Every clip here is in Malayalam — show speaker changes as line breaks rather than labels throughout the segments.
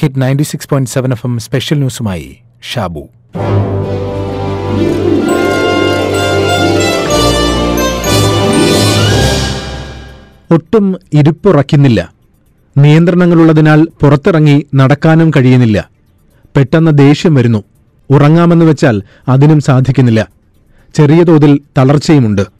Hit ninety six point seven F M special ന്യൂസുമായി Shabu.
ഒട്ടും ഇരുപ്പുറയ്ക്കുന്നില്ല. നിയന്ത്രണങ്ങളുള്ളതിനാൽ പുറത്തിറങ്ങി നടക്കാനും കഴിയുന്നില്ല. പെട്ടെന്ന് ദേഷ്യം വരുന്നു. ഉറങ്ങാമെന്ന് വെച്ചാൽ അതിനും സാധിക്കുന്നില്ല. ചെറിയ തോതിൽ തളർച്ചയുമുണ്ട്.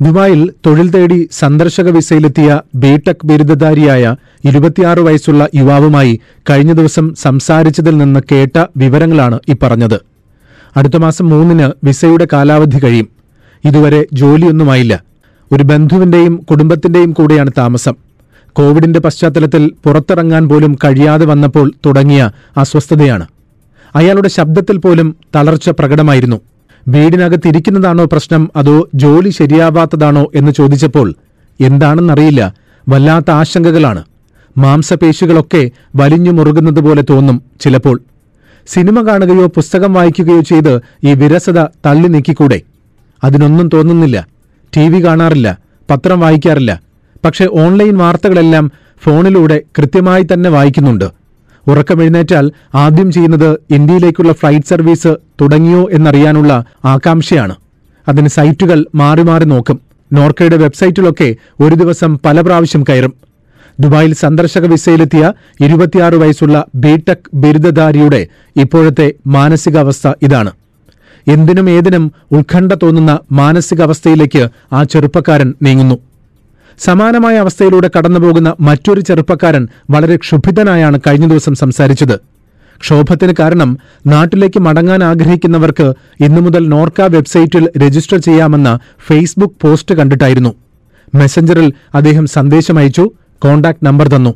ദുബായിൽ തൊഴിൽ തേടി സന്ദർശക വിസയിലെത്തിയ ബിടെക് ബിരുദധാരിയായ ഇരുപത്തിയാറ് വയസ്സുള്ള യുവാവുമായി കഴിഞ്ഞ ദിവസം സംസാരിച്ചതിൽ നിന്ന് കേട്ട വിവരങ്ങളാണ് ഇപ്പറഞ്ഞത് അടുത്ത മാസം മൂന്നിന് വിസയുടെ കാലാവധി കഴിയും. ഇതുവരെ ജോലിയൊന്നുമായില്ല. ഒരു ബന്ധുവിന്റെയും കുടുംബത്തിന്റെയും കൂടെയാണ് താമസം. കോവിഡിന്റെ പശ്ചാത്തലത്തിൽ പുറത്തിറങ്ങാൻ പോലും കഴിയാതെ വന്നപ്പോൾ തുടങ്ങിയ അസ്വസ്ഥതയാണ്. അയാളുടെ ശബ്ദത്തിൽ പോലും തളർച്ച പ്രകടമായിരുന്നു. വീടിനകത്തിരിക്കുന്നതാണോ പ്രശ്നം? അതോ ജോലി ശരിയാവാത്തതാണോ എന്ന് ചോദിച്ചപ്പോൾ എന്താണെന്നറിയില്ല. വല്ലാത്ത ആശങ്കകളാണ്. മാംസപേശികളൊക്കെ വലിഞ്ഞു മുറുകുന്നത് പോലെ തോന്നും ചിലപ്പോൾ. സിനിമ കാണുകയോ പുസ്തകം വായിക്കുകയോ ചെയ്ത് ഈ വിരസത തള്ളി നീക്കിക്കൂടെ? അതിനൊന്നും തോന്നുന്നില്ല. ടി വി കാണാറില്ല. പത്രം വായിക്കാറില്ല. പക്ഷേ ഓൺലൈൻ വാർത്തകളെല്ലാം ഫോണിലൂടെ കൃത്യമായി തന്നെ വായിക്കുന്നുണ്ട്. ഉറക്കമെഴുന്നേറ്റാൽ ആദ്യം ചെയ്യുന്നത് ഇന്ത്യയിലേക്കുള്ള ഫ്ലൈറ്റ് സർവീസ് തുടങ്ങിയോ എന്നറിയാനുള്ള ആകാംക്ഷയാണ്. അതിന് സൈറ്റുകൾ മാറി മാറി നോക്കും. നോർക്കയുടെ വെബ്സൈറ്റിലൊക്കെ ഒരു ദിവസം പല പ്രാവശ്യം കയറും. ദുബായിൽ സന്ദർശക വിസയിലെത്തിയ ഇരുപത്തിയാറ് വയസ്സുള്ള ബിടെക് ബിരുദധാരിയുടെ ഇപ്പോഴത്തെ മാനസികാവസ്ഥ ഇതാണ്. എന്തിനും ഏതിനും ഉത്കണ്ഠ തോന്നുന്ന മാനസികാവസ്ഥയിലേക്ക് ആ ചെറുപ്പക്കാരൻ നീങ്ങുന്നു. സമാനമായ അവസ്ഥയിലൂടെ കടന്നുപോകുന്ന മറ്റൊരു ചെറുപ്പക്കാരൻ വളരെ ക്ഷുഭിതനായാണ് കഴിഞ്ഞ ദിവസം സംസാരിച്ചത്. ക്ഷോഭത്തിന് കാരണം നാട്ടിലേക്ക് മടങ്ങാൻ ആഗ്രഹിക്കുന്നവർക്ക് ഇന്നു മുതൽ നോർക്ക വെബ്സൈറ്റിൽ രജിസ്റ്റർ ചെയ്യാമെന്ന ഫേസ്ബുക്ക് പോസ്റ്റ് കണ്ടിട്ടായിരുന്നു. മെസഞ്ചറിൽ അദ്ദേഹം സന്ദേശം അയച്ചു കോണ്ടാക്ട് നമ്പർ തന്നു.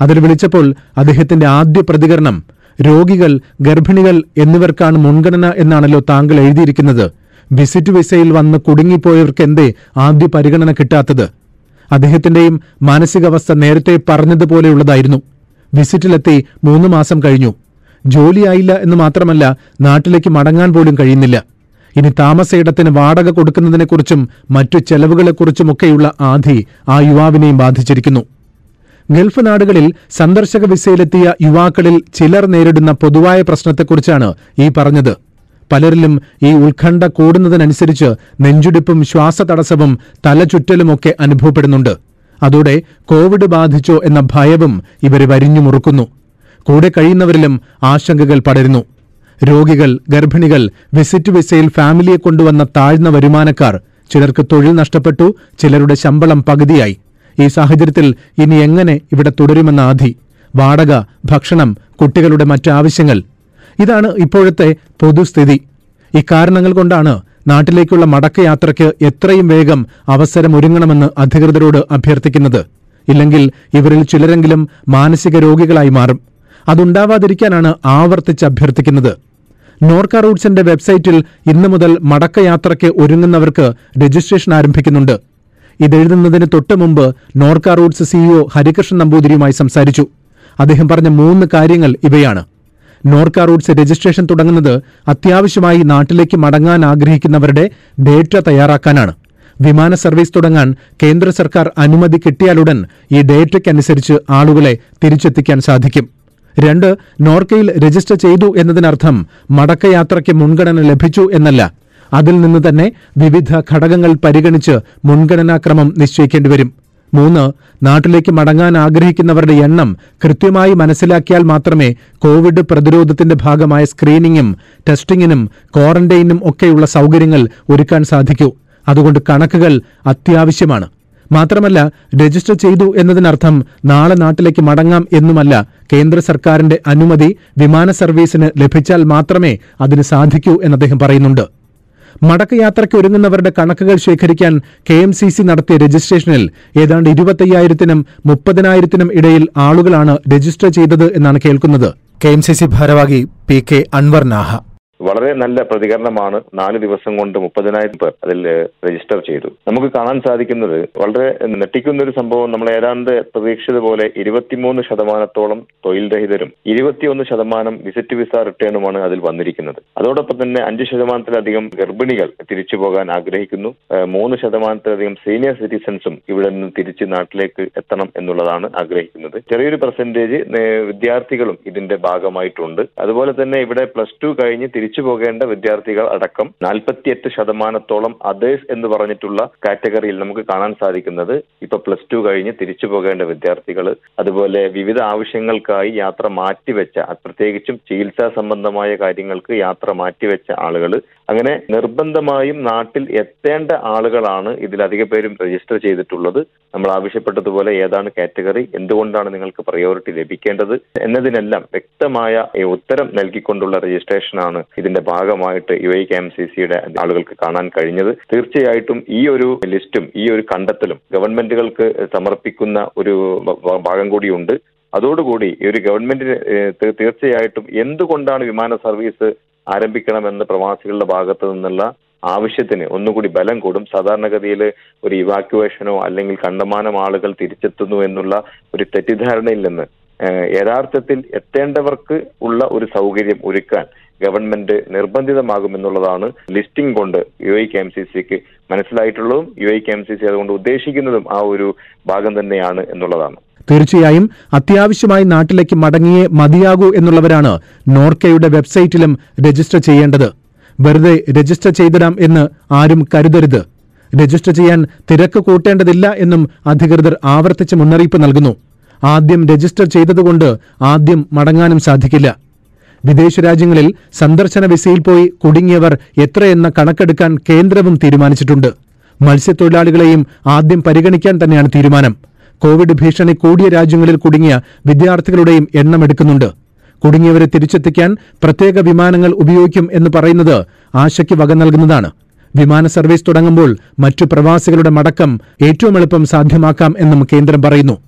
അതിൽ വിളിച്ചപ്പോൾ അദ്ദേഹത്തിന്റെ ആദ്യ പ്രതികരണം രോഗികൾ ഗർഭിണികൾ എന്നിവർക്കാണ് മുൻഗണന എന്നാണല്ലോ താങ്കൾ എഴുതിയിരിക്കുന്നത്. വിസിറ്റ് വിസയിൽ വന്ന് കുടുങ്ങിപ്പോയവർക്കെന്തേ ആദ്യ പരിഗണന കിട്ടാത്തത്? അദ്ദേഹത്തിന്റെയും മാനസികാവസ്ഥ നേരത്തെ പറഞ്ഞതുപോലെയുള്ളതായിരുന്നു. വിസിറ്റിലെത്തി മൂന്ന് മാസം കഴിഞ്ഞു. ജോലിയായില്ല എന്ന് മാത്രമല്ല നാട്ടിലേക്ക് മടങ്ങാൻ പോലും കഴിയുന്നില്ല. ഇനി താമസയിടത്തിന് വാടക കൊടുക്കുന്നതിനെക്കുറിച്ചും മറ്റു ചെലവുകളെക്കുറിച്ചുമൊക്കെയുള്ള ആധി ആ യുവാവിനെയും ബാധിച്ചിരിക്കുന്നു. ഗൾഫ് നാടുകളിൽ സന്ദർശക വിസയിലെത്തിയ യുവാക്കളിൽ ചിലർ നേരിടുന്ന പൊതുവായ പ്രശ്നത്തെക്കുറിച്ചാണ് ഈ പറഞ്ഞത്. പലരിലും ഈ ഉത്കണ്ഠ കൂടുന്നതിനനുസരിച്ച് നെഞ്ചുടിപ്പും ശ്വാസതടസ്സവും തലചുറ്റലുമൊക്കെ അനുഭവപ്പെടുന്നുണ്ട്. അതോടെ കോവിഡ് ബാധിച്ചോ എന്ന ഭയവും ഇവരെ വരിഞ്ഞു മുറുക്കുന്നു. കൂടെ കഴിയുന്നവരിലും ആശങ്കകൾ പടരുന്നു. രോഗികൾ ഗർഭിണികൾ വിസിറ്റ് വിസയിൽ ഫാമിലിയെ കൊണ്ടുവന്ന താഴ്ന്ന വരുമാനക്കാർ ചിലർക്ക് തൊഴിൽ നഷ്ടപ്പെട്ടു ചിലരുടെ ശമ്പളം പകുതിയായി. ഈ സാഹചര്യത്തിൽ ഇനി എങ്ങനെ ഇവിടെ തുടരുമെന്ന ആധി. വാടക ഭക്ഷണം കുട്ടികളുടെ മറ്റു ആവശ്യങ്ങൾ ഇതാണ് ഇപ്പോഴത്തെ പൊതുസ്ഥിതി. ഇക്കാരണങ്ങൾ കൊണ്ടാണ് നാട്ടിലേക്കുള്ള മടക്കയാത്രയ്ക്ക് എത്രയും വേഗം അവസരം ഒരുങ്ങണമെന്ന് അധികൃതരോട് അഭ്യർത്ഥിക്കുന്നത്. ഇല്ലെങ്കിൽ ഇവരിൽ ചിലരെങ്കിലും മാനസിക രോഗികളായി മാറും. അതുണ്ടാവാതിരിക്കാനാണ് ആവർത്തിച്ച് അഭ്യർത്ഥിക്കുന്നത്. നോർക്ക റൂട്ട്സിന്റെ വെബ്സൈറ്റിൽ ഇന്നു മുതൽ മടക്കയാത്രയ്ക്ക് ഒരുങ്ങുന്നവർക്ക് രജിസ്ട്രേഷൻ ആരംഭിക്കുന്നുണ്ട്. ഇതെഴുതുന്നതിന് തൊട്ട് മുമ്പ് നോർക്ക റൂട്ട്സ് സിഇഒ ഹരികൃഷ്ണൻ നമ്പൂതിരിയുമായി സംസാരിച്ചു. അദ്ദേഹം പറഞ്ഞ മൂന്ന് കാര്യങ്ങൾ ഇവയാണ്. നോർക്ക റൂട്ട്സ് രജിസ്ട്രേഷൻ തുടങ്ങുന്നത് അത്യാവശ്യമായി നാട്ടിലേക്ക് മടങ്ങാൻ ആഗ്രഹിക്കുന്നവരുടെ ഡേറ്റ തയ്യാറാക്കാനാണ്. വിമാന സർവീസ് തുടങ്ങാൻ കേന്ദ്ര സർക്കാർ അനുമതി കിട്ടിയാലുടൻ ഈ ഡേറ്റയ്ക്കനുസരിച്ച് ആളുകളെ തിരിച്ചെത്തിക്കാൻ സാധിക്കും. രണ്ട് നോർക്കയിൽ രജിസ്റ്റർ ചെയ്തു എന്നതിനർത്ഥം മടക്കയാത്രയ്ക്ക് മുൻഗണന ലഭിച്ചു എന്നല്ല. അതിൽ നിന്ന് തന്നെ വിവിധ ഘടകങ്ങൾ പരിഗണിച്ച് മുൻഗണനാക്രമം നിശ്ചയിക്കേണ്ടി വരും. മൂന്ന് നാട്ടിലേക്ക് മടങ്ങാൻ ആഗ്രഹിക്കുന്നവരുടെ എണ്ണം കൃത്യമായി മനസ്സിലാക്കിയാൽ മാത്രമേ കോവിഡ് പ്രതിരോധത്തിന്റെ ഭാഗമായ സ്ക്രീനിങ്ങും ടെസ്റ്റിംഗിനും ക്വാറന്റൈനും ഒക്കെയുള്ള സൗകര്യങ്ങൾ ഒരുക്കാൻ സാധിക്കൂ. അതുകൊണ്ട് കണക്കുകൾ അത്യാവശ്യമാണ്. മാത്രമല്ല രജിസ്റ്റർ ചെയ്തു എന്നതിനർത്ഥം നാളെ നാട്ടിലേക്ക് മടങ്ങാം എന്നുമല്ല കേന്ദ്ര സർക്കാരിന്റെ അനുമതി വിമാന സർവീസിന് ലഭിച്ചാൽ മാത്രമേ അതിന് സാധിക്കൂ എന്ന് അദ്ദേഹം പറയുന്നുണ്ട്. മടക്കയാത്രയ്ക്ക് ഒരുങ്ങുന്നവരുടെ കണക്കുകൾ ശേഖരിക്കാൻ കെ എം സി സി നടത്തിയ രജിസ്ട്രേഷനിൽ ഏതാണ്ട് ഇരുപത്തയ്യായിരത്തിനും മുപ്പതിനായിരത്തിനും ഇടയിൽ ആളുകളാണ് രജിസ്റ്റർ ചെയ്തത് എന്നാണ് കേൾക്കുന്നത്.
കെ എം സി സി ഭാരവാഹി പി കെ അൻവർ നാഹ.
വളരെ നല്ല പ്രതികരണമാണ് നാല് ദിവസം കൊണ്ട് മുപ്പതിനായിരം പേർ അതിൽ രജിസ്റ്റർ ചെയ്തു. നമുക്ക് കാണാൻ സാധിക്കുന്നത് വളരെ നെട്ടിക്കുന്ന ഒരു സംഭവം നമ്മൾ ഏതാണ്ട് പ്രതീക്ഷിച്ചത് പോലെ ഇരുപത്തിമൂന്ന് ശതമാനത്തോളം തൊഴിൽ രഹിതരും ഇരുപത്തിയൊന്ന് ശതമാനം വിസിറ്റ് വിസ റിട്ടേണുമാണ് അതിൽ വന്നിരിക്കുന്നത്. അതോടൊപ്പം തന്നെ അഞ്ച് ശതമാനത്തിലധികം ഗർഭിണികൾ തിരിച്ചു പോകാൻ ആഗ്രഹിക്കുന്നു. മൂന്ന് ശതമാനത്തിലധികം സീനിയർ സിറ്റിസൺസും ഇവിടെ നിന്ന് തിരിച്ച് നാട്ടിലേക്ക് എത്തണം എന്നുള്ളതാണ് ആഗ്രഹിക്കുന്നത്. ചെറിയൊരു പെർസെന്റേജ് വിദ്യാർത്ഥികളും ഇതിന്റെ ഭാഗമായിട്ടുണ്ട്. അതുപോലെ തന്നെ ഇവിടെ പ്ലസ് ടു കഴിഞ്ഞ് പോകേണ്ട വിദ്യാർത്ഥികൾ അടക്കം നാൽപ്പത്തിയെട്ട് ശതമാനത്തോളം അതേഴ്സ് എന്ന് പറഞ്ഞിട്ടുള്ള കാറ്റഗറിയിൽ നമുക്ക് കാണാൻ സാധിക്കുന്നത് ഇപ്പൊ പ്ലസ് ടു കഴിഞ്ഞ് തിരിച്ചു പോകേണ്ട വിദ്യാർത്ഥികൾ അതുപോലെ വിവിധ ആവശ്യങ്ങൾക്കായി യാത്ര മാറ്റിവെച്ച പ്രത്യേകിച്ചും ചികിത്സാ സംബന്ധമായ കാര്യങ്ങൾക്ക് യാത്ര മാറ്റിവെച്ച ആളുകൾ അങ്ങനെ നിർബന്ധമായും നാട്ടിൽ എത്തേണ്ട ആളുകളാണ് ഇതിലധിക പേരും രജിസ്റ്റർ ചെയ്തിട്ടുള്ളത്. നമ്മൾ ആവശ്യപ്പെട്ടതുപോലെ ഏതാണ് കാറ്റഗറി എന്തുകൊണ്ടാണ് നിങ്ങൾക്ക് പ്രയോറിറ്റി ലഭിക്കേണ്ടത് എന്നതിനെല്ലാം വ്യക്തമായ ഉത്തരം നൽകിക്കൊണ്ടുള്ള രജിസ്ട്രേഷനാണ് ഇതിന്റെ ഭാഗമായിട്ട് U I K M C സിയുടെ ആളുകൾക്ക് കാണാൻ കഴിഞ്ഞത്. തീർച്ചയായിട്ടും ഈ ഒരു ലിസ്റ്റും ഈ ഒരു കണ്ടെത്തലും ഗവൺമെന്റുകൾക്ക് സമർപ്പിക്കുന്ന ഒരു ഭാഗം കൂടിയുണ്ട്. അതോടുകൂടി ഒരു ഗവൺമെന്റിന് തീർച്ചയായിട്ടും എന്തുകൊണ്ടാണ് വിമാന സർവീസ് ആരംഭിക്കണമെന്ന് പ്രവാസികളുടെ ഭാഗത്തു നിന്നുള്ള ആവശ്യത്തിന് ഒന്നുകൂടി ബലം കൂടും. സാധാരണഗതിയിൽ ഒരു ഇവാക്യുവേഷനോ അല്ലെങ്കിൽ കണ്ടമാനം ആളുകൾ തിരിച്ചെത്തുന്നു എന്നുള്ള ഒരു തെറ്റിദ്ധാരണയിൽ നിന്ന് യഥാർത്ഥത്തിൽ എത്തേണ്ടവർക്ക് ഉള്ള ഒരു സൗകര്യം ഒരുക്കാൻ ഗവൺമെന്റ് നിർബന്ധിതമാകുമെന്നുള്ളതാണ് ലിസ്റ്റിംഗ് കൊണ്ട് U I K M C സിക്ക് മനസ്സിലായിട്ടുള്ളതും U I K M C C അതുകൊണ്ട് ഉദ്ദേശിക്കുന്നതും ആ ഒരു ഭാഗം തന്നെയാണ് എന്നുള്ളതാണ്.
തീർച്ചയായും അത്യാവശ്യമായി നാട്ടിലേക്ക് മടങ്ങിയേ മതിയാകൂ എന്നുള്ളവരാണ് നോർക്കയുടെ വെബ്സൈറ്റിലും രജിസ്റ്റർ ചെയ്യേണ്ടത്. വെറുതെ രജിസ്റ്റർ ചെയ്തിടാം എന്ന് ആരും കരുതരുത്. രജിസ്റ്റർ ചെയ്യാൻ തിരക്ക് കൂട്ടേണ്ടതില്ല എന്നും അധികൃതർ ആവർത്തിച്ച് മുന്നറിയിപ്പ് നൽകുന്നു. ആദ്യം രജിസ്റ്റർ ചെയ്തതുകൊണ്ട് ആദ്യം മടങ്ങാനും സാധിക്കില്ല. വിദേശ രാജ്യങ്ങളിൽ സന്ദർശന വിസയിൽ പോയി കുടുങ്ങിയവർ എത്രയെന്ന കണക്കെടുക്കാൻ കേന്ദ്രവും തീരുമാനിച്ചിട്ടുണ്ട്. മത്സ്യത്തൊഴിലാളികളെയും ആദ്യം പരിഗണിക്കാൻ തന്നെയാണ് തീരുമാനം. കോവിഡ് ഭീഷണി കൂടിയ രാജ്യങ്ങളിൽ കുടുങ്ങിയ വിദ്യാർത്ഥികളുടെയും എണ്ണമെടുക്കുന്നുണ്ട് കുടുങ്ങിയവരെ തിരിച്ചെത്തിക്കാൻ പ്രത്യേക വിമാനങ്ങൾ ഉപയോഗിക്കും എന്ന് പറയുന്നത് ആശയ്ക്ക് വക നൽകുന്നതാണ്. വിമാന സർവീസ് തുടങ്ങുമ്പോൾ മറ്റു പ്രവാസികളുടെ മടക്കം ഏറ്റവും എളുപ്പം സാധ്യമാക്കാം എന്നും കേന്ദ്രം പറയുന്നു.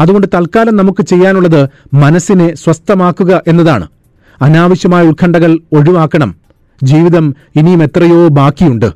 അതുകൊണ്ട് തൽക്കാലം നമുക്ക് ചെയ്യാനുള്ളത് മനസ്സിനെ സ്വസ്ഥമാക്കുക എന്നതാണ്. അനാവശ്യമായ ഉത്കണ്ഠകൾ ഒഴിവാക്കണം. ജീവിതം ഇനിയും എത്രയോ ബാക്കിയുണ്ട്.